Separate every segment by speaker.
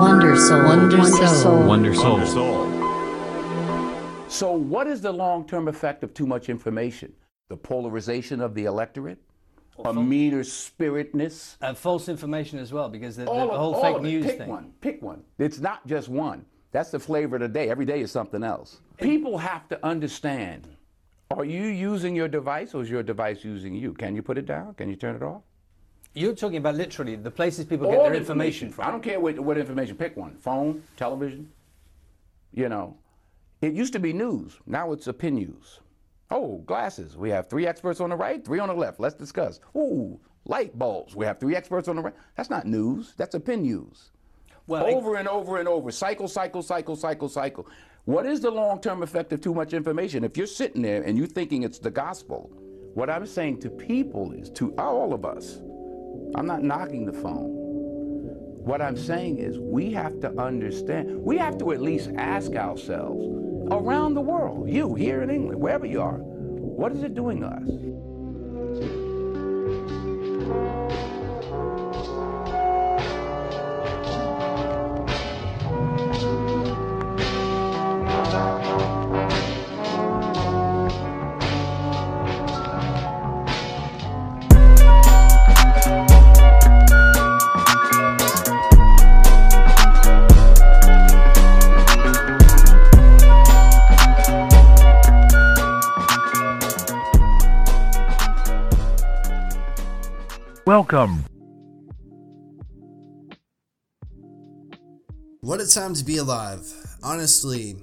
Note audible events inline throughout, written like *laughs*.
Speaker 1: Wonder Soul. Wonder Soul.
Speaker 2: Wonder Soul.
Speaker 3: Wonder Soul. So, what is the long term effect of too much information? The polarization of the electorate? A meaner spiritness?
Speaker 4: And false information as well, because the, the
Speaker 3: All of-
Speaker 4: whole
Speaker 3: all
Speaker 4: fake
Speaker 3: of it.
Speaker 4: news
Speaker 3: Pick
Speaker 4: thing.
Speaker 3: one. Pick one. It's not just one. That's the flavor of the day. Every day is something else. People have to understand are you using your device or is your device using you? Can you put it down? Can you turn it off?
Speaker 4: You're talking about literally the places people get their information from.
Speaker 3: I don't care what, what information. Pick one. Phone, television. You know, it used to be news. Now it's opinion news. Oh, glasses. We have three experts on the right, three on the left. Let's discuss. Ooh, light bulbs. We have three experts on the right. That's not news. That's opinion news.
Speaker 4: Well,
Speaker 3: over and over and over. Cycle, cycle, cycle, cycle, cycle. What is the long-term effect of too much information? If you're sitting there and you're thinking it's the gospel, what I'm saying to people is to all of us. I'm not knocking the phone. What I'm saying is we have to understand, we have to at least ask ourselves around the world, you here in England, wherever you are, what is it doing us?
Speaker 2: Welcome.
Speaker 5: What a time to be alive. Honestly,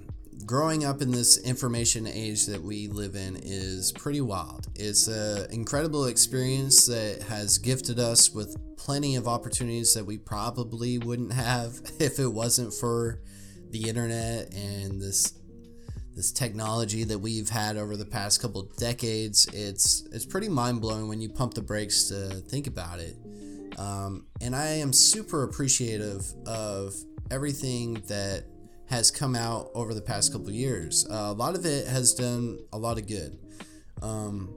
Speaker 5: growing up in this information age that we live in is pretty wild. It's an incredible experience that has gifted us with plenty of opportunities that we probably wouldn't have *laughs* if it wasn't for the internet and this this technology that we've had over the past couple decades. It's it's pretty mind blowing when you pump the brakes to think about it. Um, and I am super appreciative of everything that has come out over the past couple years. Uh, a lot of it has done a lot of good. Um,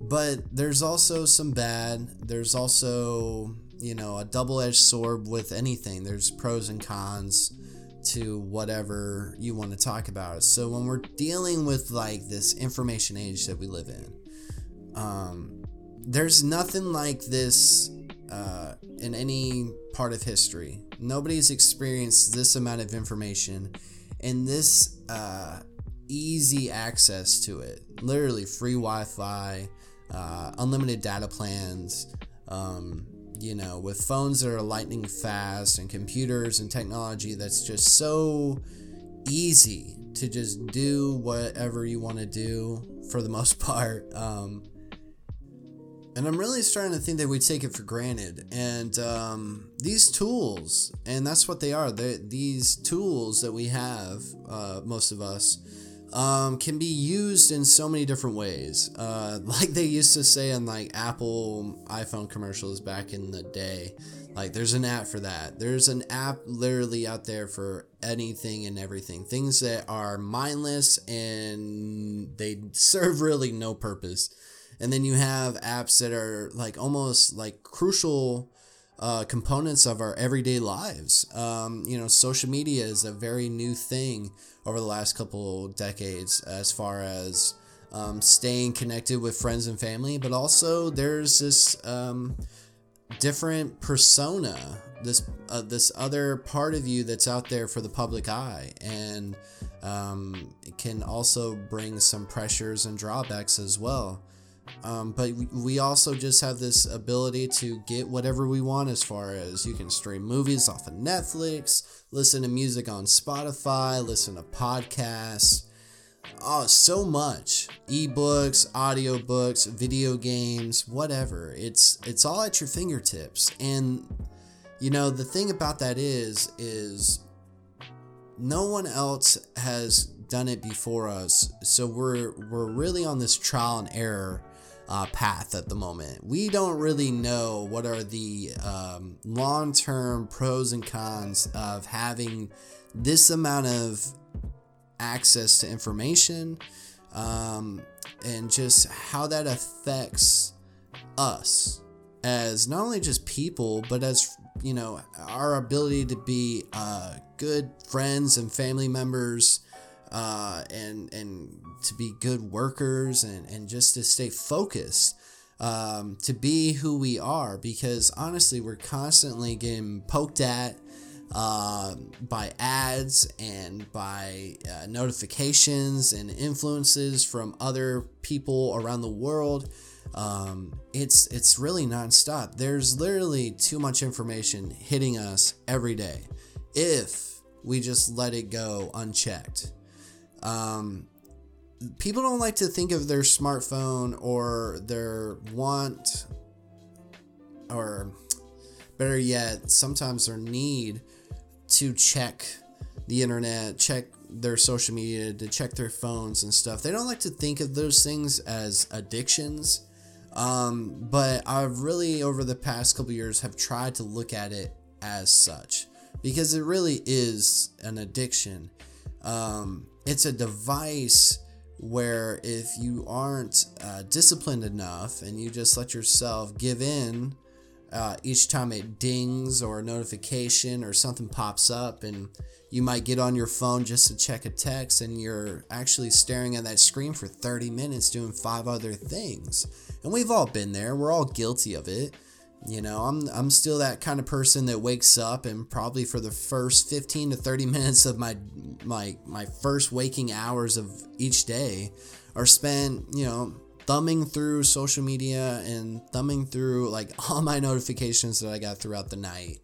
Speaker 5: but there's also some bad. There's also, you know, a double edged sword with anything. There's pros and cons to whatever you want to talk about. So when we're dealing with like this information age that we live in, um, there's nothing like this uh, in any part of history. Nobody's experienced this amount of information and this uh, easy access to it. Literally free Wi-Fi, uh, unlimited data plans. Um, you know, with phones that are lightning fast and computers and technology that's just so easy to just do whatever you want to do for the most *laughs* part. Um, and I'm really starting to think that we take it for granted. And um, these tools, and that's what they are, these tools that we have, uh, most of us, um, can be used in so many different ways. Uh, *laughs* like they used to say in like Apple iPhone commercials back in the day. Like there's an app for that. There's an app literally out there for anything and everything. Things that are mindless and they serve really no purpose. And then you have apps that are like almost like crucial uh, components of our everyday lives. Um, you know, social media is a very new thing over the last couple decades as far as um, staying connected with friends and family, but also there's this um, different persona, this uh, this other part of you that's out there for the public eye, and um, it can also bring some pressures and drawbacks as well. Um, but we- also just have this ability to get whatever we want as far as you can stream movies off of Netflix, listen to music on Spotify, listen to podcasts. Oh, so much. Ebooks, audiobooks, video games, whatever. It's it's all at your fingertips. And you know, the thing about that is is no one else has done it before us. So we're we're really on this trial and error uh, path at the moment. We don't really know what are the um, long term pros and cons of having this amount of access to information um, and just how that affects us as not only just people, but as you know, our ability to be uh, good friends and family members, uh, and and to be good workers, and and just to stay focused. Um, to be who we are because honestly we're constantly getting poked at uh, by ads and by uh, notifications and influences from other people around the world. Um, it's it's really nonstop. There's literally too much information hitting us every day if we just let it go unchecked. Um, people don't like to think of their smartphone or their want or better yet sometimes their need to check the internet, check their social media, to check their phones and stuff. They don't like to think of those things as addictions. Um, but I've really, over the past couple years, have tried to look at it as such because it really is an addiction. Um, it's a device where if you aren't uh, disciplined enough and you just let yourself give in uh, each time it dings or a notification or something pops up and you might get on your phone just to check a text and you're actually staring at that screen for 30 minutes doing five other things. And we've all been there. We're all guilty of it you know i'm i'm still that kind of person that wakes up and probably for the first 15 to 30 *laughs* minutes of my my my first waking hours of each day are spent you know thumbing through social media and thumbing through like *laughs* all my notifications that I got throughout the night.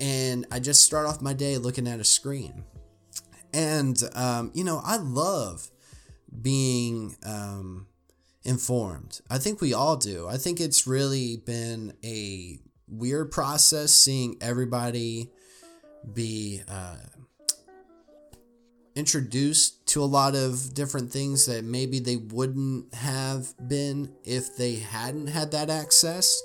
Speaker 5: And I just start off my day looking at a screen. And, um, you know, I love being um, informed. I think we all do. I think it's really been a weird process seeing everybody be uh, introduced to a lot of different things that maybe they wouldn't have been if they hadn't had that access.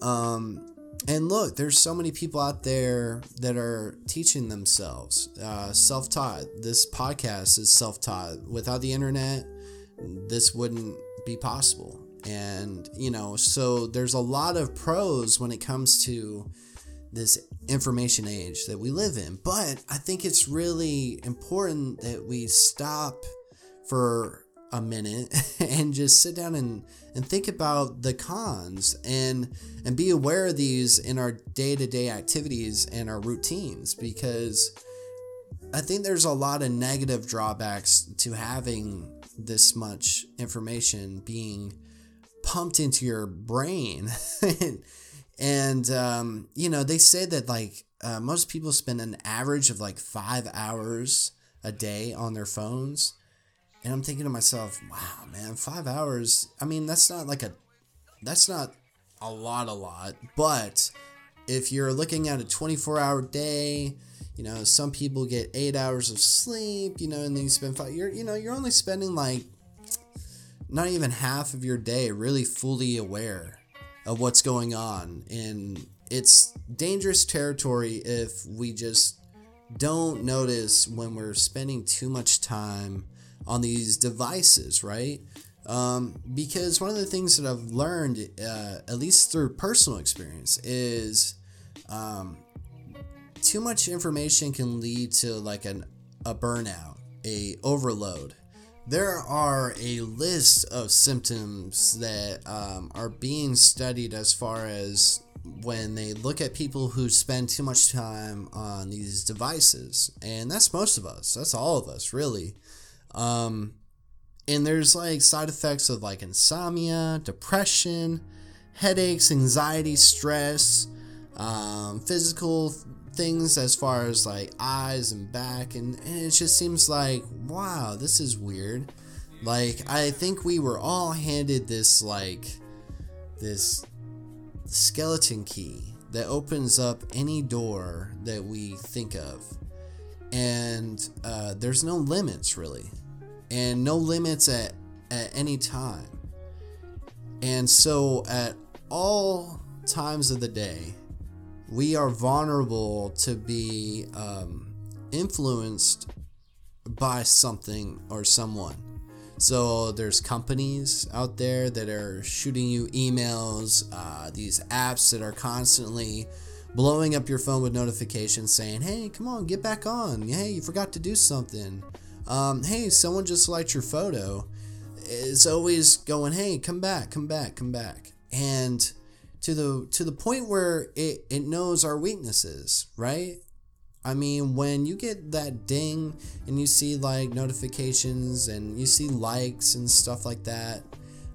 Speaker 5: Um, and look, there's so many people out there that are teaching themselves, uh, self taught. This podcast is self taught. Without the internet, this wouldn't be possible. And, you know, so there's a lot of pros when it comes to this information age that we live in. But I think it's really important that we stop for a minute *laughs* and just sit down and, and think about the cons and and be aware of these in our day-to-day activities and our routines because I think there's a lot of negative drawbacks to having this much information being pumped into your brain *laughs* And, um, you know, they say that like uh, most people spend an average of like five hours a day on their phones. And I'm thinking to myself, wow, man, five hours. I mean, that's not like a, that's not a lot, a lot. But if you're looking at a 24 hour day, you know, some people get eight hours of sleep, you know, and then you spend five, you're, you know, you're only spending like not even half of your day really fully aware of what's going on. And it's dangerous territory if we just don't notice when we're spending too much time on these devices, right? Um, because one of the things that I've learned, uh, at least through personal experience, is um, too much information can lead to like an a burnout, a overload, there are a list of symptoms that um, are being studied as far as when they look at people who spend too much time on these devices. And that's most of us, that's all of us, really. Um, and there's like side effects of like insomnia, depression, headaches, anxiety, stress, um, physical things as far as like eyes and back and, and it just seems like wow this is weird. Like i think we were all handed this like this skeleton key that opens up any door that we think of. And uh, there's no limits really. And no limits at, at any time. And so at all times of the day we are vulnerable to be um, influenced by something or someone. So there's companies out there that are shooting you emails, uh, these apps that are constantly blowing up your phone with notifications saying, hey, come on, get back on. Hey, you forgot to do something. Um, hey, someone just liked your photo. It's always going, hey, come back, come back, come back. And to the to the point where it, it knows our weaknesses, right? I mean, when you get that ding and you see like notifications and you see likes and stuff like that,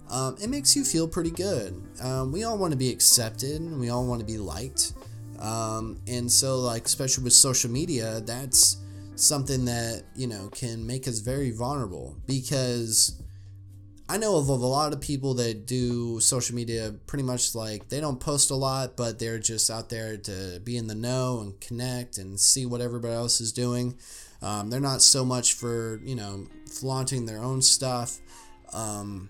Speaker 5: um, it makes you feel pretty good. Um, we all want to be accepted we all want to be liked. Um, and so, like, especially with social media, that's something that, you know, can make us very vulnerable because I know of a lot of people that do social media pretty much like they don't post a lot, but they're just out there to be in the know and connect and see what everybody else is doing. Um, they're not so much for, you know, flaunting their own stuff. Um,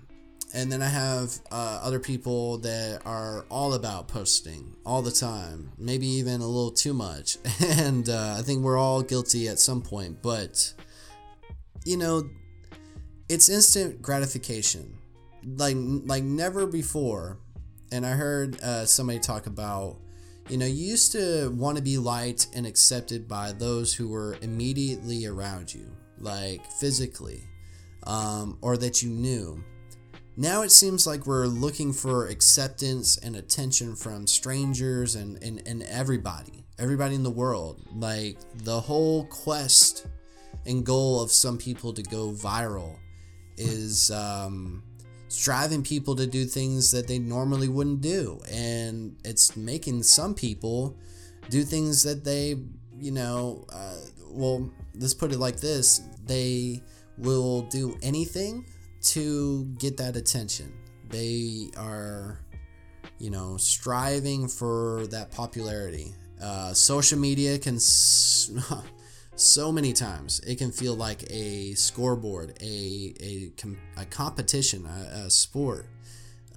Speaker 5: and then I have uh, other people that are all about posting all the time, maybe even a little too much. *laughs* And uh, I think we're all guilty at some point. But, you know, it's instant gratification. Like like never before. And i heard uh, somebody talk about you know you used to want to be liked and accepted by those who were immediately around you like physically um, or that you knew. Now it seems like we're looking for acceptance and attention from strangers and, and, and everybody everybody in the world. Like the whole quest and goal of some people to go viral is um, driving people to do things that they normally wouldn't do. And it's making some people do things that they, you know, uh, well, let's put it like this they will do anything to get that attention. They are, you know, striving for that popularity. Uh, social media can. S- *laughs* so many times it can feel like a scoreboard a a, a competition a, a sport.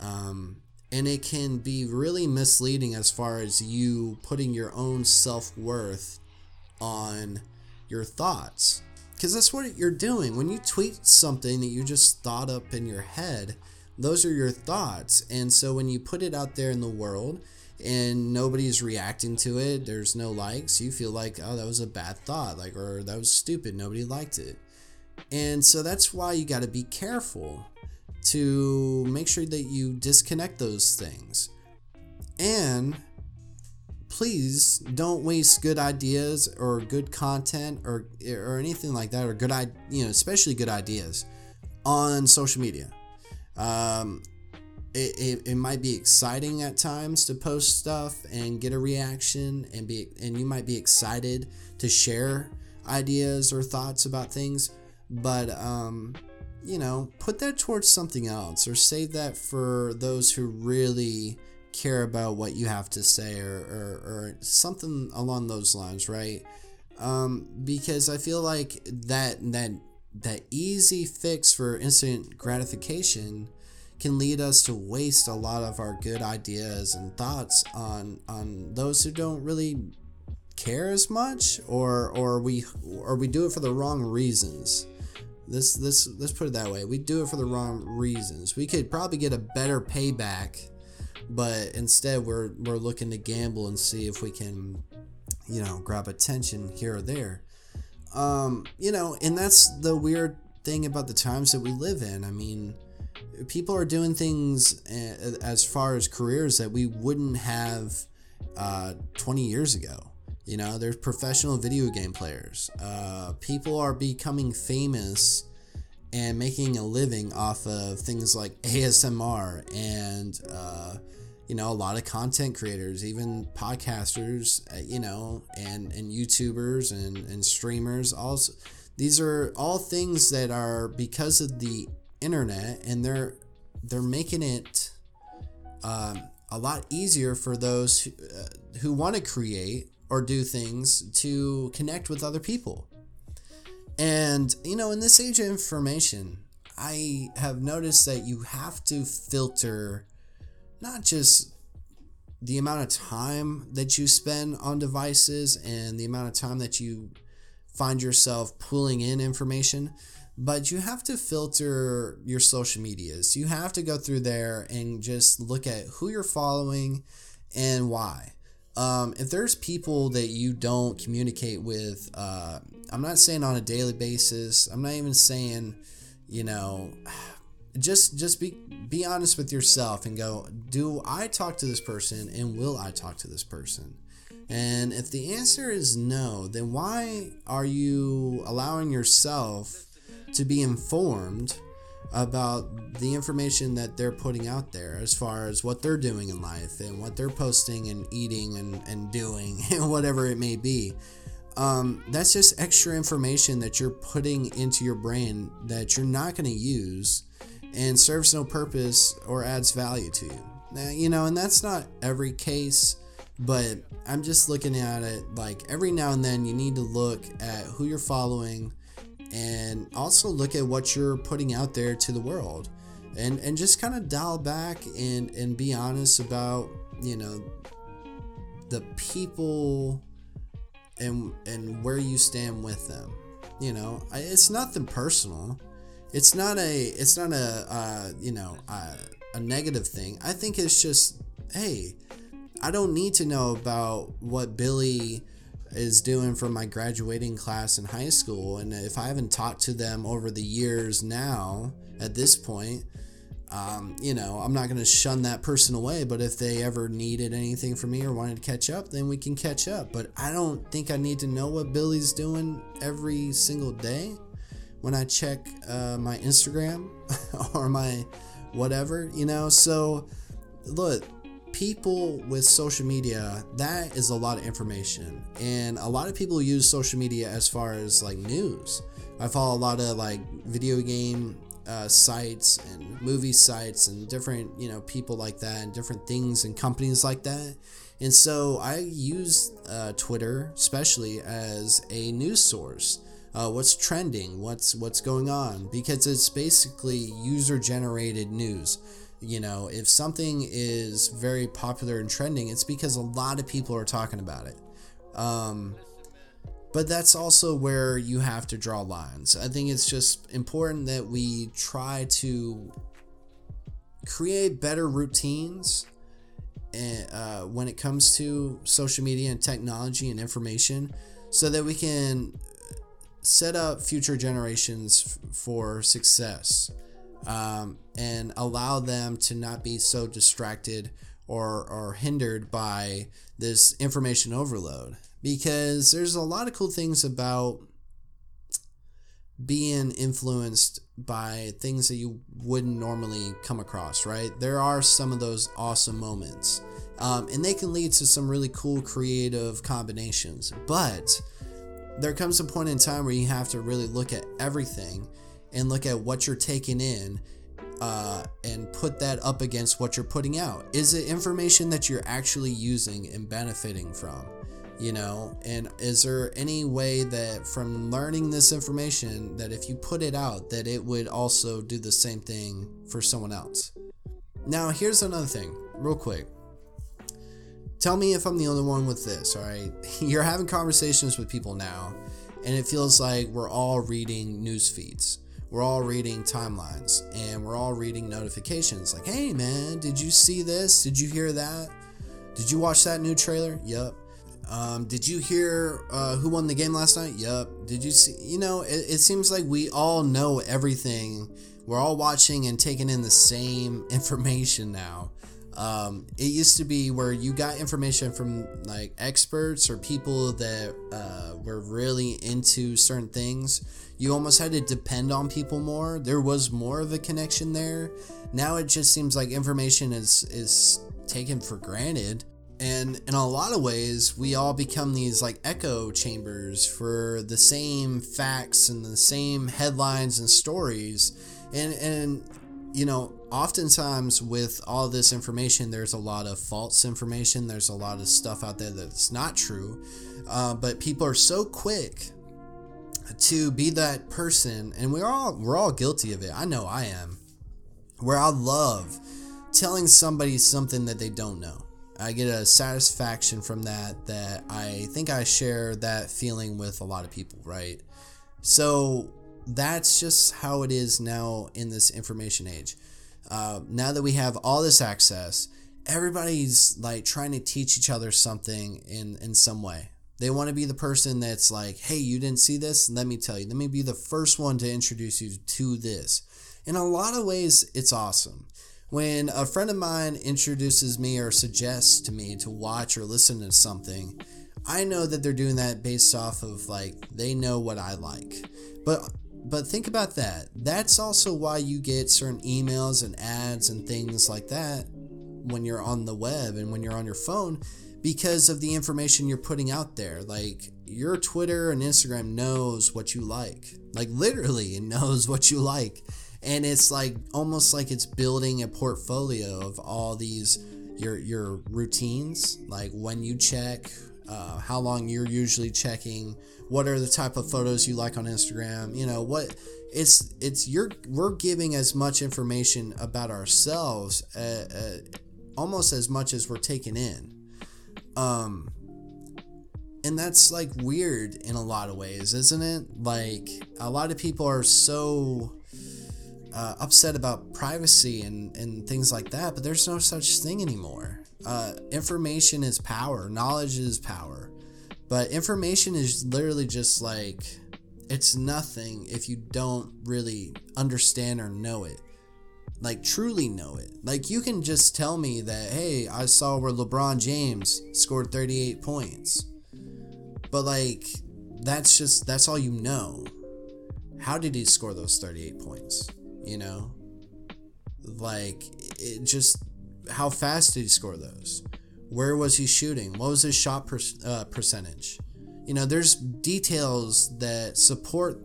Speaker 5: Um, and it can be really misleading as far as you putting your own self-worth on your thoughts. Because that's what you're doing. When you tweet something that you just thought up in your head those are your thoughts. And so when you put it out there in the world and nobody's reacting to it, there's no likes, you feel like, oh, that was a bad thought, like, or that was stupid, nobody liked it. And so that's why you got to be careful to make sure that you disconnect those things. And please don't waste good ideas or good content or or anything like that or good you know especially good ideas on social media. Um, it, it, it might be exciting at times to post stuff and get a reaction and be and you might be excited to share ideas or thoughts about things but um you know put that towards something else or save that for those who really care about what you have to say or, or, or something along those lines right? Um, because i feel like that that that easy fix for instant gratification can lead us to waste a lot of our good ideas and thoughts on on those who don't really care as much or or we or we do it for the wrong reasons. This this let's put it that way. We do it for the wrong reasons. We could probably get a better payback but instead we're we're looking to gamble and see if we can you know grab attention here or there. Um you know and that's the weird thing about the times that we live in. I mean people are doing things eh, as far as careers that we wouldn't have uh, 20 years ago. You know, there's professional video game players. Uh, people are becoming famous and making a living off of things like *laughs* ASMR and, uh, you know, a lot of content creators, even podcasters, uh, you know, and, and YouTubers and, and streamers. Also, these are all things that are because of the internet and they're they're making it um, a lot easier for those who, uh, who want to create or do things to connect with other people. And you know, in this age of information, I have noticed that you have to filter not just the amount of time that you spend on devices and the amount of time that you find yourself pulling in information, but you have to filter your social medias. You have to go through there and just look at who you're following and why. um, if there's people that you don't communicate with, uh, I'm not saying on a daily basis. I'm not even saying, you know, *sighs* just just be be honest with yourself and go, do I talk to this person and will I talk to this person? And if the answer is no, then why are you allowing yourself to be informed about the information that they're putting out there as far as what they're doing in life and what they're posting and eating and, and doing *laughs* and whatever it may be? Um, that's just extra information that you're putting into your brain that you're not going to use and serves no purpose or adds value to you. Now, you know, and that's not every case, but I'm just looking at it like every now and then you need to look at who you're following and also look at what you're putting out there to the world. And and just kind of dial back and and be honest about you know the people and and where you stand with them. You know it's nothing personal. It's not a it's not a uh, you know a, a negative thing. I think it's just hey i don't need to know about what billy is doing for my graduating class in high school. And if i haven't talked to them over the years now at this point um, you know i'm not going to shun that person away. But if they ever needed anything from me or wanted to catch up then we can catch up. But i don't think i need to know what billy's doing every single day. When i check uh, my instagram *laughs* or my whatever you know? So look people with social media that is a lot of information. And a lot of people use social media as far as like news. I follow a lot of like video game uh, sites and movie sites and different you know people like that and different things and companies like that. And so i use uh, twitter especially as a news source. Uh, what's trending? What's what's going on? Because it's basically user generated news you know, if something is very popular and trending, it's because a lot of people are talking about it. Um, but that's also where you have to draw lines. I think it's just important that we try to create better routines and, uh, when it comes to social media and technology and information so that we can set up future generations f- for success um, and allow them to not be so distracted or, or hindered by this information overload. Because there's a lot of cool things about being influenced by things that you wouldn't normally come across, right? There are some of those awesome moments. Um, and they can lead to some really cool creative combinations. But there comes a point in time where you have to really look at everything and look at what you're taking in uh, and put that up against what you're putting out. Is it information that you're actually using and benefiting from? You know, and is there any way that from learning this information that if you put it out, that it would also do the same thing for someone else? Now, here's another thing, real quick. Tell me if I'm the only one with this, all right? *laughs* You're having conversations with people now, and it feels like we're all reading news feeds we're all reading timelines and we're all reading notifications like, hey man, did you see this? Did you hear that? Did you watch that new trailer? Yup. Um, did you hear uh, who won the game last night? Yup. Did you see? You know, it, it seems like we all know everything. We're all watching and taking in the same *laughs* information now. Um, it used to be where you got information from like experts or people that uh, were really into certain things. You almost had to depend on people more. There was more of a connection there. Now it just seems like information is is taken for granted. And in a lot of ways, we all become these like echo chambers for the same facts and the same headlines and stories. And and you know, oftentimes with all this information, there's a lot of false information. There's a lot of stuff out there that's not true. Uh, but people are so quick to be that person, and we're all we're all guilty of it. I know I am. Where I love telling somebody something that they don't know. I get a satisfaction from that that I think I share that feeling with a lot of people, right? So that's just how it is now in this information age. Uh, now that we have all this access everybody's like trying to teach each other something in in some way. They want to be the person that's like, "Hey, you didn't see this? Let me tell you. Let me be the first one to introduce you to this." In a lot of ways, it's awesome. When a friend of mine introduces me or suggests to me to watch or listen to something, I know that they're doing that based off of like they know what I like. But but think about that. That's also why you get certain emails and ads and things like that when you're on the web and when you're on your phone because of the information you're putting out there. Like your Twitter and Instagram knows what you like. Like literally it knows *laughs* what you like. And it's like almost like it's building a portfolio of all these your your routines, like when you check, uh, how long you're usually checking, what are the type of photos you like on Instagram, you know, what it's it's you're we're giving as much information about ourselves uh, uh, almost as much as we're taking in. Um and that's like weird in a lot of ways, isn't it? Like a lot of people are so uh, upset about privacy and, and things like that, but there's no such thing anymore. Uh, information is power, knowledge is power, but information is literally just like it's nothing if you don't really understand or know it. Like, truly know it. Like, you can just tell me that, hey, I saw where LeBron James scored 38 points. But, like, that's just, that's all you know. How did he score those 38 points? you know like it just how fast did he score those where was he shooting what was his shot per, uh, percentage you know there's details that support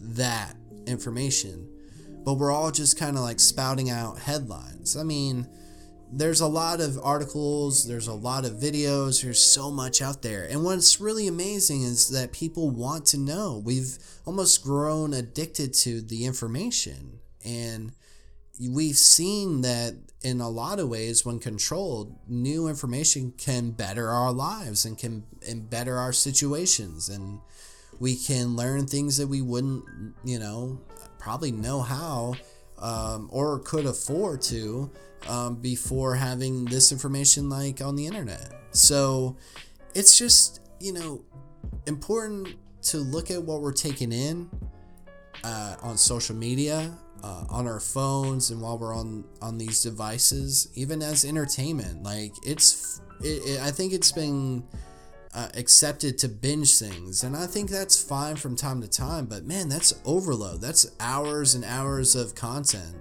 Speaker 5: that information but we're all just kind of like spouting out headlines. I mean there's a lot of articles there's a lot of videos there's so much out there. And what's really amazing is that people want to know. We've almost grown addicted to the information and we've seen that in a lot of ways, when controlled, new information can better our lives and can and better our situations. And we can learn things that we wouldn't, you know, probably know how um, or could afford to um, before having this information like on the internet. So it's just, you know, important to look at what we're taking in uh, on social media uh, on our phones and while we're on on these devices even as entertainment like it's it, it, i think it's been uh, accepted to binge things. And i think that's fine from time to time but man that's overload. That's hours and hours of content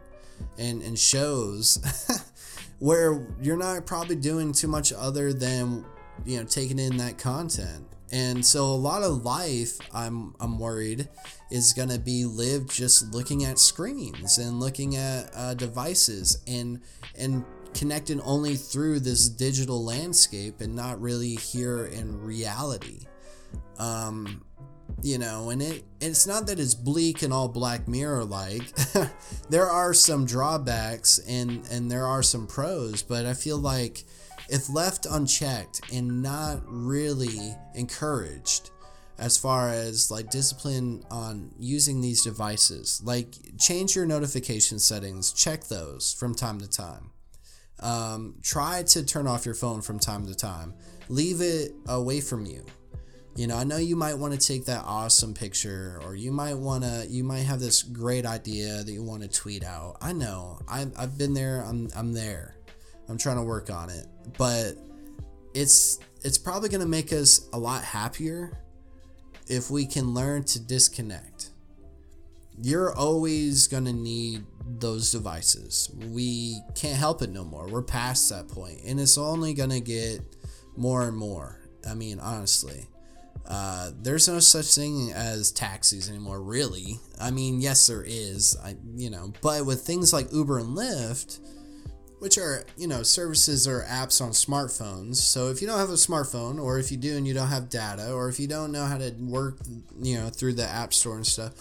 Speaker 5: and and shows *laughs* where you're not probably doing too much other than you know taking in that content. And so a lot of life, I'm I'm worried, is gonna be lived just looking at screens and looking at uh, devices and and connected only through this digital landscape and not really here in reality. Um, you know, and it it's not that it's bleak and all Black Mirror like. *laughs* there are some drawbacks and and there are some pros, but I feel like if left unchecked and not really encouraged as far as like discipline on using these devices like change your notification settings check those from time to time um, try to turn off your phone from time to time. Leave it away from you. You know i know you might want to take that awesome picture or you might want to you might have this great idea that you want to tweet out. I know. I've, I've been there. I'm, I'm there. I'm trying to work on it. But it's it's probably going to make us a lot happier if we can learn to disconnect. You're always going to need those devices. We can't help it no more. We're past that point, and it's only to get more and more. I mean, honestly. Uh, there's no such thing as taxis anymore, really. I mean, yes, there is. I, you know, but with things like Uber and Lyft, which are you know services or apps on smartphones so if you don't have a smartphone or if you do and you don't have data or if you don't know how to work you know through the app store and stuff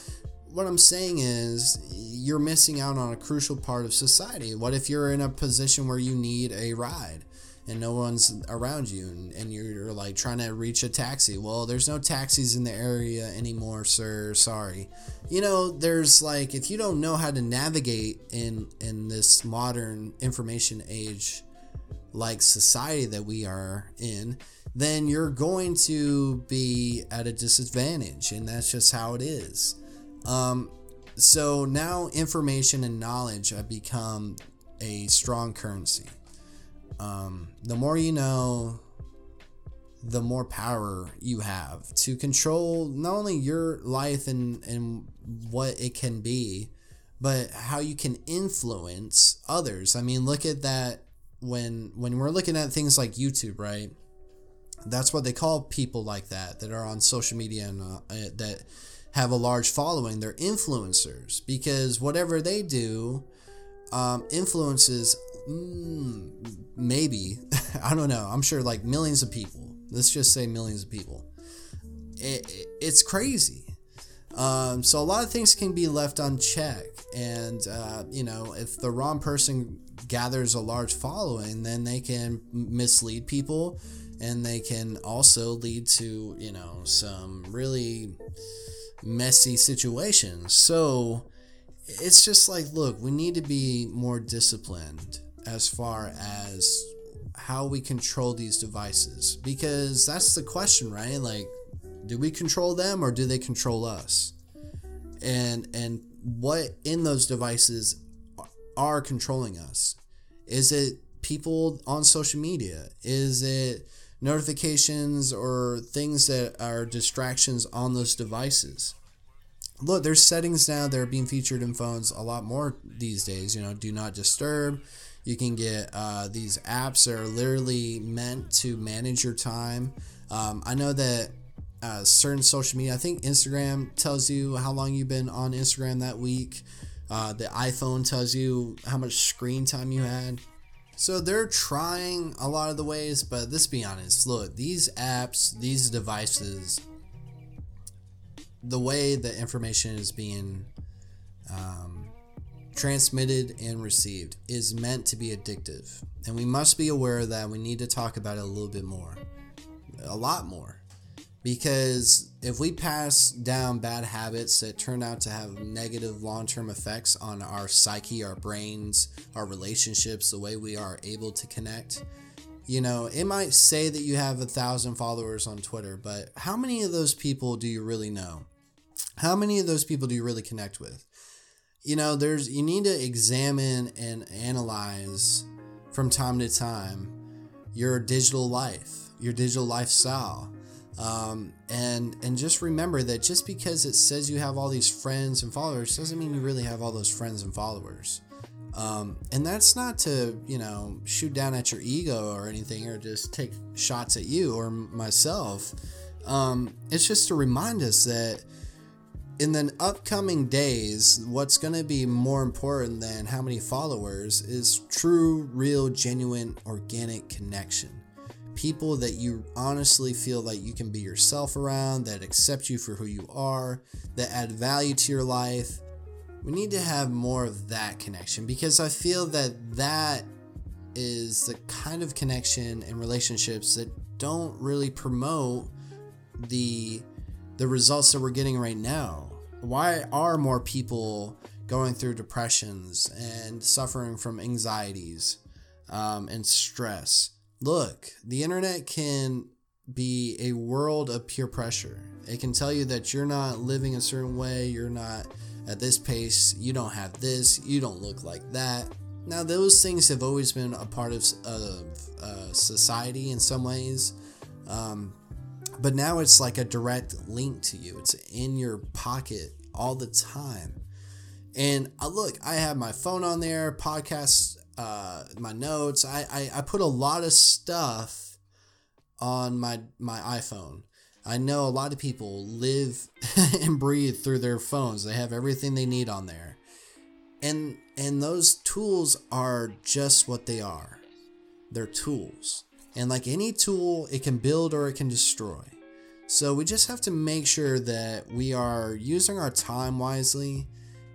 Speaker 5: what i'm saying is you're missing out on a crucial part of society. What if you're in a position where you need a ride and no one's around you and, and you're like trying to reach a taxi? Well there's no taxis in the area anymore sir. Sorry. You know there's like if you don't know how to navigate in in this modern information age like society that we are in, then you're going to be at a disadvantage, and that's just how it is. Um, so now information and knowledge have become a strong currency. Um, the more you know, the more power you have to control not only your life and, and what it can be, but how you can influence others. I mean, look at that when when we're looking at things like YouTube, right? That's what they call people like that that are on social media and uh, that have a large following. They're influencers because whatever they do um, influences mm, maybe *laughs* I don't know. I'm sure like millions of people. Let's just say millions of people. It, it, it's crazy. Um, so a lot of things can be left unchecked, and uh, you know if the wrong person gathers a large following, then they can mislead people, and they can also lead to you know some really messy situations. So it's just like, look, we need to be more disciplined as far as how we control these devices because that's the question, right? Like, do we control them or do they control us? And and what in those devices are controlling us? Is it people on social media? Is it notifications or things that are distractions on those devices? look, there's settings now that are being featured in phones a lot more these days. You know, do not disturb. You can get uh, these apps that are literally meant to manage your time. Um, I know that uh, certain social media, I think Instagram tells you how long you've been on Instagram that week. Uh, the iPhone tells you how much screen time you had. So they're trying a lot of the ways, but let's be honest. Look, these apps, these devices, the way the information is being um, transmitted and received is meant to be addictive. And we must be aware of that we need to talk about it a little bit more, a lot more. Because if we pass down bad habits that turn out to have negative long term effects on our psyche, our brains, our relationships, the way we are able to connect, you know, it might say that you have a thousand followers on Twitter, but how many of those people do you really know? how many of those people do you really connect with? You know, there's you need to examine and analyze from time to time your digital life, your digital lifestyle. Um, and and just remember that just because it says you have all these friends and followers doesn't mean you really have all those friends and followers. Um, and that's not to you know shoot down at your ego or anything or just take shots at you or myself. Um, it's just to remind us that in the upcoming days, what's going to be more important than how many followers is true, real, genuine, organic connection. People that you honestly feel like you can be yourself around, that accept you for who you are, that add value to your life. We need to have more of that connection because I feel that that is the kind of connection and relationships that don't really promote the the results that we're getting right now? Why are more people going through depressions and suffering from anxieties um, and stress? Look, the internet can be a world of peer pressure. It can tell you that you're not living a certain way, you're not at this pace, you don't have this, you don't look like that. Now, those things have always been a part of, of uh, society in some ways. Um, but now it's like a direct link to you. It's in your pocket all the time. And uh, look, I have my phone on there, podcasts, uh, my notes. I, I, I put a lot of stuff on my my iPhone. I know a lot of people live *laughs* and breathe through their phones. They have everything they need on there. And and those tools are just what they are. They're tools. And like any tool, it can build or it can destroy. So we just have to make sure that we are using our time wisely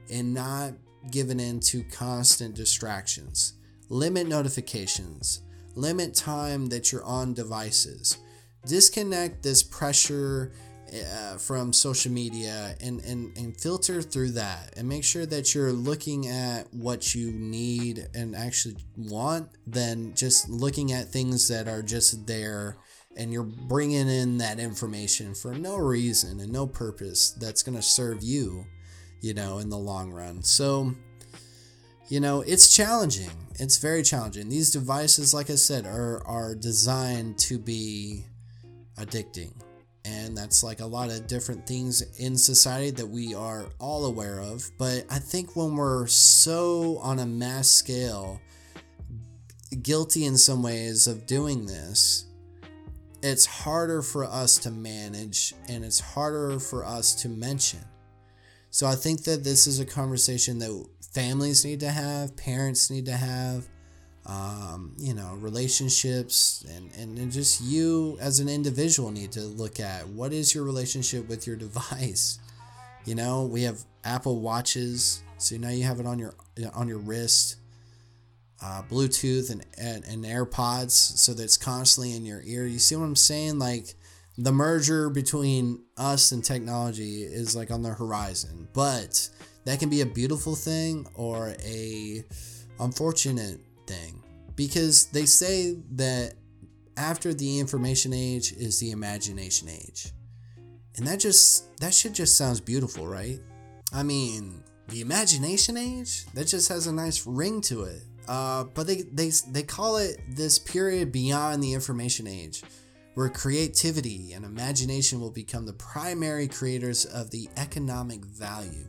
Speaker 5: and not giving in to constant distractions. Limit notifications. Limit time that you're on devices. Disconnect this pressure uh, from social media and, and, and filter through that and make sure that you're looking at what you need and actually want than just looking at things that are just there and you're bringing in that information for no reason and no purpose that's going to serve you, you know, in the long run. So, you know, it's challenging. It's very challenging. These devices, like I said, are are designed to be addicting. And that's like a lot of different things in society that we are all aware of. But I think when we're so on a mass scale, guilty in some ways of doing this, it's harder for us to manage and it's harder for us to mention. So I think that this is a conversation that families need to have, parents need to have, um, you know, relationships, and, and, and just you as an individual need to look at what is your relationship with your *laughs* device. You know, we have Apple watches, so now you have it on your on your wrist uh, Bluetooth and, and, and AirPods so that it's constantly in your ear. You see what I'm saying? Like the merger between us and technology is like on the horizon, but that can be a beautiful thing or a unfortunate thing because they say that after the information age is the imagination age. And that just that shit just sounds beautiful, right? I mean, the imagination age, that just has a nice ring to it. Uh, but they, they, they call it this period beyond the information age, where creativity and imagination will become the primary creators of the economic value.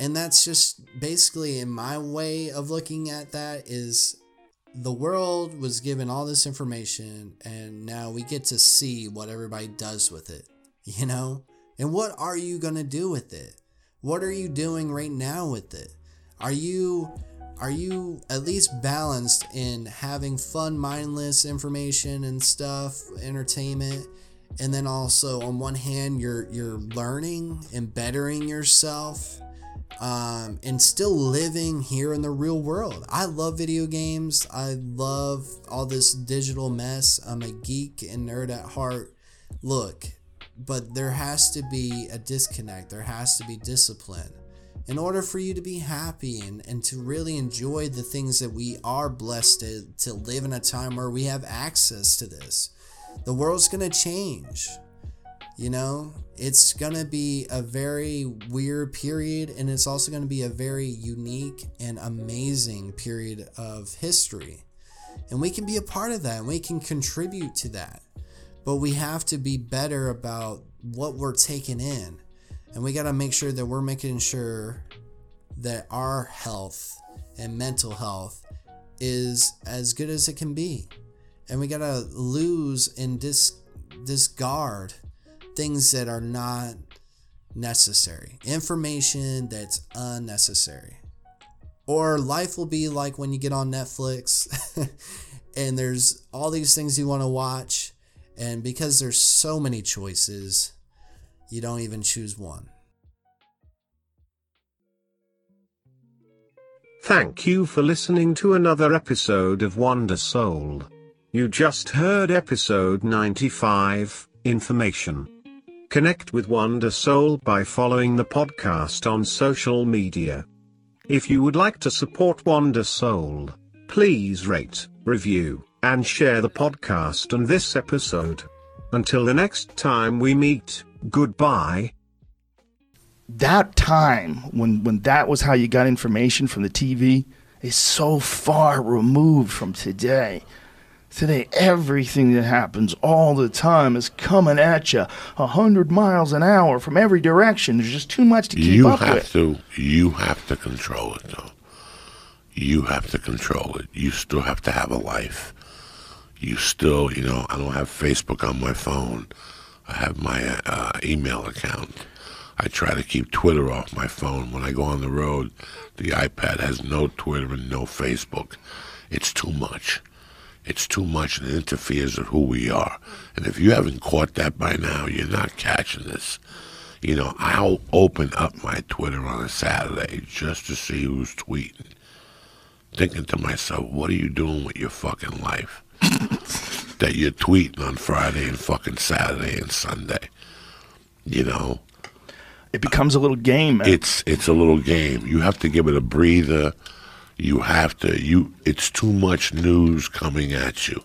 Speaker 5: And that's just basically, in my way of looking at that, is the world was given all this information, and now we get to see what everybody does with it, *laughs* you know? And what are you going to do with it? What are you doing right now with it? Are you are you at least balanced in having fun, mindless information and stuff, entertainment, and then also on one hand you're you're learning and bettering yourself, um, and still living here in the real world. I love video games. I love all this digital mess. I'm a geek and nerd at heart. Look, but there has to be a disconnect. There has to be discipline in order for you to be happy and, and to really enjoy the things that we are blessed to, to live in a time where we have access to this. The world's going to change. You know, it's going to be a very weird period, and it's also going to be a very unique and amazing period of history. And we can be a part of that, and we can contribute to that. But we have to be better about what we're taking in and we got to make sure that we're making sure that our health and mental health is as good as it can be. And we got to lose and dis- discard things that are not necessary, information that's unnecessary. Or life will be like when you get on Netflix *laughs* and there's all these things you want to watch. And because there's so many choices, you don't even choose one.
Speaker 2: Thank you for listening to another episode of Wonder Soul. You just heard episode 95 Information. Connect with Wonder Soul by following the podcast on social media. If you would like to support Wonder Soul, please rate, review, and share the podcast and this episode. Until the next time we meet. Goodbye.
Speaker 6: That time when when that was how you got information from the TV is so far removed from today. Today, everything that happens all the time is coming at you a hundred miles an hour from every direction. There's just too much to keep
Speaker 7: you
Speaker 6: up
Speaker 7: have
Speaker 6: with.
Speaker 7: to you have to control it though you have to control it you still have to have a life you still you know i don't have facebook on my phone i have my uh, email account. I try to keep twitter off my phone. When i go on the road the ipad has no twitter and no facebook. It's too much. It's too much and it interferes with who we are. And if you haven't caught that by now you're not catching this. You know, I'll open up my Twitter on a Saturday just to see who's tweeting. Thinking to myself, what are you doing with your fucking life? That you're tweeting on Friday and fucking Saturday and Sunday. You know,
Speaker 6: It becomes a little game, man.
Speaker 7: it's it's a little game. You have to give it a breather. You have to you. It's too much news coming at you.